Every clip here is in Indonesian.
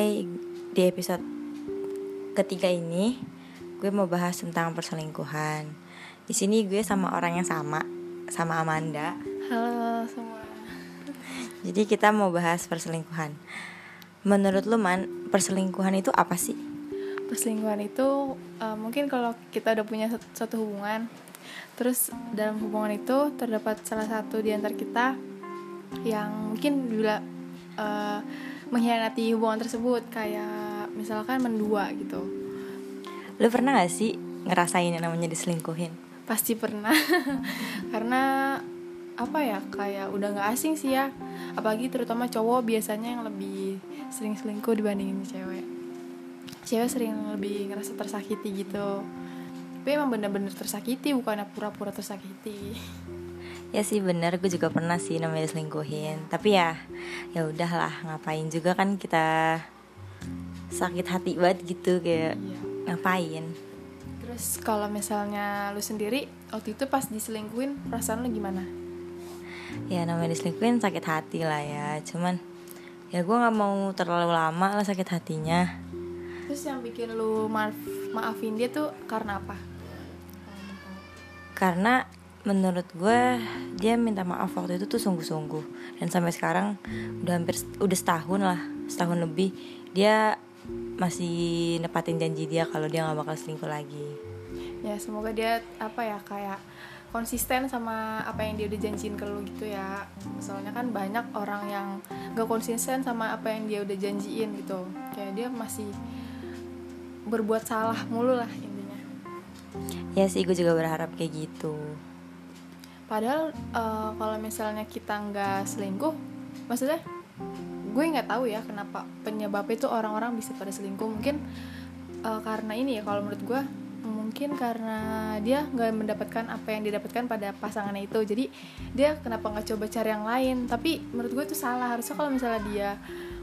Hai, di episode ketiga ini gue mau bahas tentang perselingkuhan. Di sini gue sama orang yang sama, sama Amanda. Halo semua. Jadi kita mau bahas perselingkuhan. Menurut lu man, perselingkuhan itu apa sih? Perselingkuhan itu uh, mungkin kalau kita udah punya satu, satu hubungan, terus dalam hubungan itu terdapat salah satu di antara kita yang mungkin bila uh, mengkhianati hubungan tersebut kayak misalkan mendua gitu. Lu pernah gak sih ngerasain yang namanya diselingkuhin? pasti pernah. Karena apa ya kayak udah nggak asing sih ya. Apalagi terutama cowok biasanya yang lebih sering selingkuh dibandingin cewek. Cewek sering lebih ngerasa tersakiti gitu. Tapi emang bener-bener tersakiti bukan pura-pura tersakiti Ya sih bener, gue juga pernah sih namanya diselingkuhin. Tapi ya, ya udahlah, ngapain juga kan kita sakit hati banget gitu kayak Iya. ngapain? terus kalau misalnya lu sendiri waktu itu pas diselingkuhin perasaan lu gimana Ya namanya diselingkuhin sakit hati lah ya. Cuman ya gue nggak mau terlalu lama lah sakit hatinya. terus yang bikin lu maaf maafin dia tuh karena apa Karena menurut gue dia minta maaf waktu itu tuh sungguh-sungguh dan sampai sekarang udah hampir udah setahun lah setahun lebih dia masih nepatin janji dia kalau dia nggak bakal selingkuh lagi. ya semoga dia apa ya kayak konsisten sama apa yang dia udah janjiin ke lu gitu ya soalnya kan banyak orang yang gak konsisten sama apa yang dia udah janjiin gitu kayak dia masih berbuat salah mulu lah intinya Ya sih gue juga berharap kayak gitu. Padahal eh, kalau misalnya kita nggak selingkuh maksudnya gue nggak tahu ya kenapa penyebabnya itu orang-orang bisa pada selingkuh. Mungkin eh, karena ini ya kalau menurut gue mungkin karena dia nggak mendapatkan apa yang didapatkan pada pasangannya itu. Jadi dia kenapa nggak coba cari yang lain? Tapi menurut gue itu salah. Harusnya kalau misalnya dia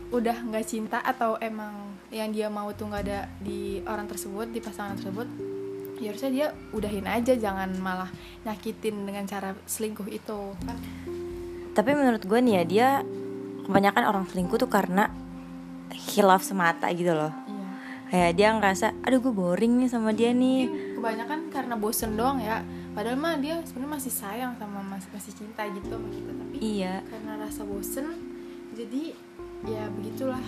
udah nggak cinta atau emang yang dia mau tuh nggak ada di orang tersebut di pasangan tersebut ya harusnya dia udahin aja jangan malah nyakitin dengan cara selingkuh itu kan Tapi menurut gue nih ya dia kebanyakan orang selingkuh tuh karena hilaf semata gitu loh. iya Kayak dia ngerasa, aduh gue boring nih sama dia nih. mungkin kebanyakan karena bosen doang ya padahal mah dia sebenarnya masih sayang sama masih masih cinta gitu sama kita tapi Iya. karena rasa bosen jadi ya begitulah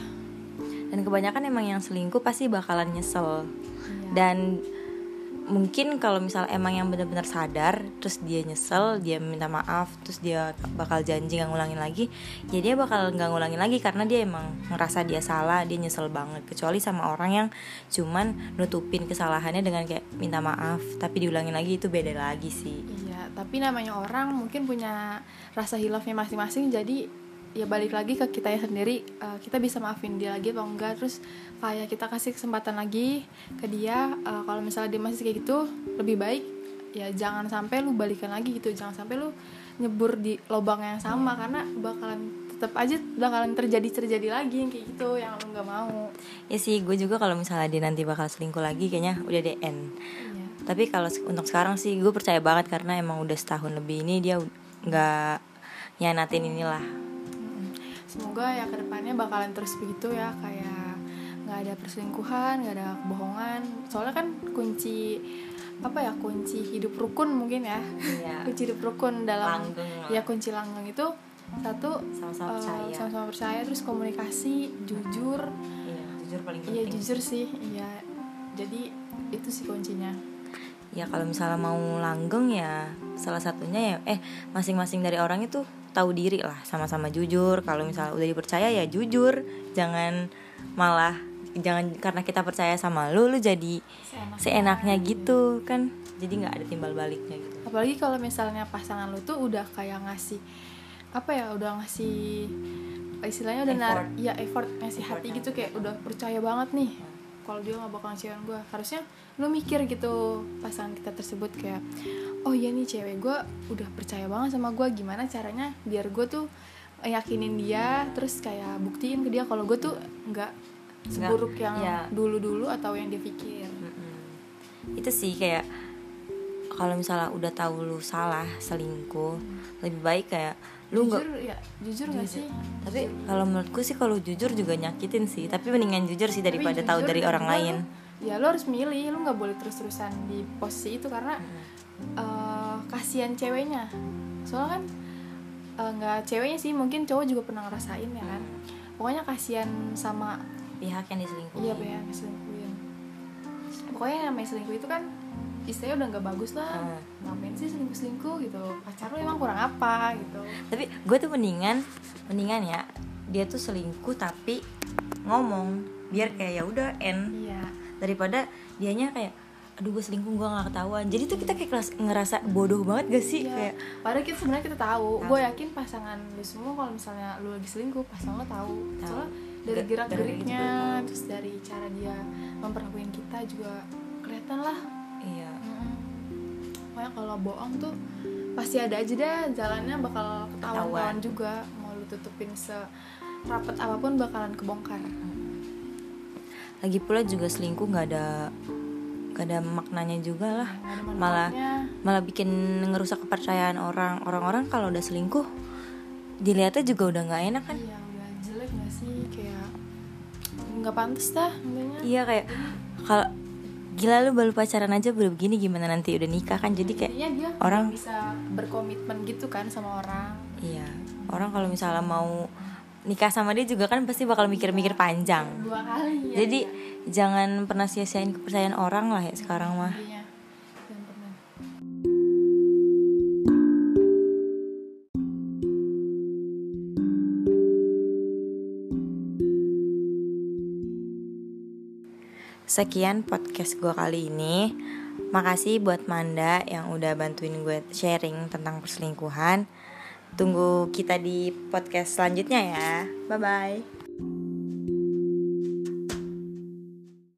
Dan kebanyakan emang yang selingkuh pasti bakalan nyesel. Iya. Dan mungkin kalau misal emang yang benar-benar sadar, terus dia nyesel, dia minta maaf, terus dia bakal janji nggak ngulangin lagi, ya dia bakal nggak ngulangin lagi karena dia emang ngerasa dia salah, dia nyesel banget. Kecuali sama orang yang cuman nutupin kesalahannya dengan kayak minta maaf, tapi diulangin lagi itu beda lagi sih. Iya, tapi namanya orang mungkin punya rasa hilafnya masing-masing jadi ya balik lagi ke kita ya sendiri eh, kita bisa maafin dia lagi atau enggak terus kayak kita kasih kesempatan lagi ke dia eh, kalau misalnya dia masih kayak gitu lebih baik ya jangan sampai lu balikan lagi gitu jangan sampai lu nyebur di lubang yang sama karena bakalan tetap aja bakalan terjadi terjadi lagi yang kayak gitu yang lu nggak mau Ya sih, gue juga kalau misalnya dia nanti bakal selingkuh lagi, kayaknya udah DN. Iya. Tapi kalau untuk sekarang sih gue percaya banget karena emang udah setahun lebih ini dia nggak nyanatin inilah. Semoga ya ke depannya bakalan terus begitu ya kayak nggak ada perselingkuhan, nggak ada kebohongan. Soalnya kan kunci apa ya kunci hidup rukun mungkin ya. Iya. kunci hidup rukun dalam Langgeng ya kunci langgeng itu satu Sama-sama eh, percaya. sama-sama percaya terus komunikasi jujur Iya, jujur paling iya penting. jujur sih iya jadi itu sih kuncinya Ya kalau misalnya mau langgeng ya salah satunya ya eh masing-masing dari orang itu tahu diri lah, sama-sama jujur. Kalau misalnya udah dipercaya ya jujur, jangan malah jangan karena kita percaya sama lu lu jadi Seenaknya. seenaknya gitu kan. Jadi nggak ada timbal baliknya gitu. apalagi kalau misalnya pasangan lu tuh udah kayak ngasih apa ya udah ngasih istilahnya udah nar Effort. ya effort ngasih hati gitu kayak udah percaya banget nih kalau dia nggak bakal ngecewain gue harusnya lu mikir gitu pasangan kita tersebut kayak oh iya nih cewek gue udah percaya banget sama gue gimana caranya biar gue tuh yakinin dia terus kayak buktiin ke dia kalau gue tuh nggak seburuk yang iya. dulu-dulu atau yang dia pikir. Itu sih kayak kalau misalnya udah tahu lu salah selingkuh lebih baik kayak lu nggak jujur ya jujur nggak sih? Tapi kalau menurutku sih kalau jujur juga nyakitin sih. Tapi mendingan jujur sih daripada tahu jujur dari dan orang lain. ya lo harus milih. Lu nggak boleh terus terusan di posisi itu karena eh, kasihan ceweknya. Soalnya kan eh, nggak ceweknya sih mungkin cowok juga pernah ngerasain ya kan? Pokoknya kasihan sama pihak yang diselingkuhi iya ya selingkuhin pokoknya yang namanya selingkuh itu kan istilahnya udah nggak bagus lah Hmm. ngapain sih selingkuh selingkuh gitu pacar lu emang kurang apa gitu tapi gue tuh mendingan mendingan ya dia tuh selingkuh tapi ngomong biar kayak ya udah end iya daripada dianya kayak aduh gue selingkuh gue gak ketahuan jadi tuh kita kayak kelas- ngerasa bodoh banget gak sih Iya. kayak Padahal kita sebenarnya kita tahu. Tahu. Gue yakin pasangan lu semua kalau misalnya lu lagi selingkuh, pasangan lo tahu. Tahu. Soalnya dari Ge- gerak geriknya, terus dari cara dia memperlakuin kita juga kelihatan lah. iya. Pokoknya kalau bohong tuh pasti ada aja deh jalannya bakal ketahuan Ketahuan. ketahuan juga. Mau lu tutupin se rapat apa pun bakalan kebongkar. lagi pula juga selingkuh nggak ada gak ada maknanya juga lah malah malah bikin ngerusak kepercayaan orang orang-orang kalau udah selingkuh dilihatnya juga udah nggak enak kan Iya udah jelek gak sih kayak nggak pantas dah intinya. iya kayak kalau gila lu baru pacaran aja baru begini gimana nanti udah nikah kan? Jadi kayak Intinya dia orang- bisa berkomitmen gitu kan sama orang. iya orang kalau misalnya mau nikah sama dia juga kan pasti bakal mikir-mikir panjang. Dua kali ya jadi jangan pernah sia-siain kepercayaan orang lah ya sekarang mah. Intinya Sekian podcast gue kali ini. Makasih buat Manda yang udah bantuin gue sharing tentang perselingkuhan. Tunggu kita di podcast selanjutnya ya. Bye-bye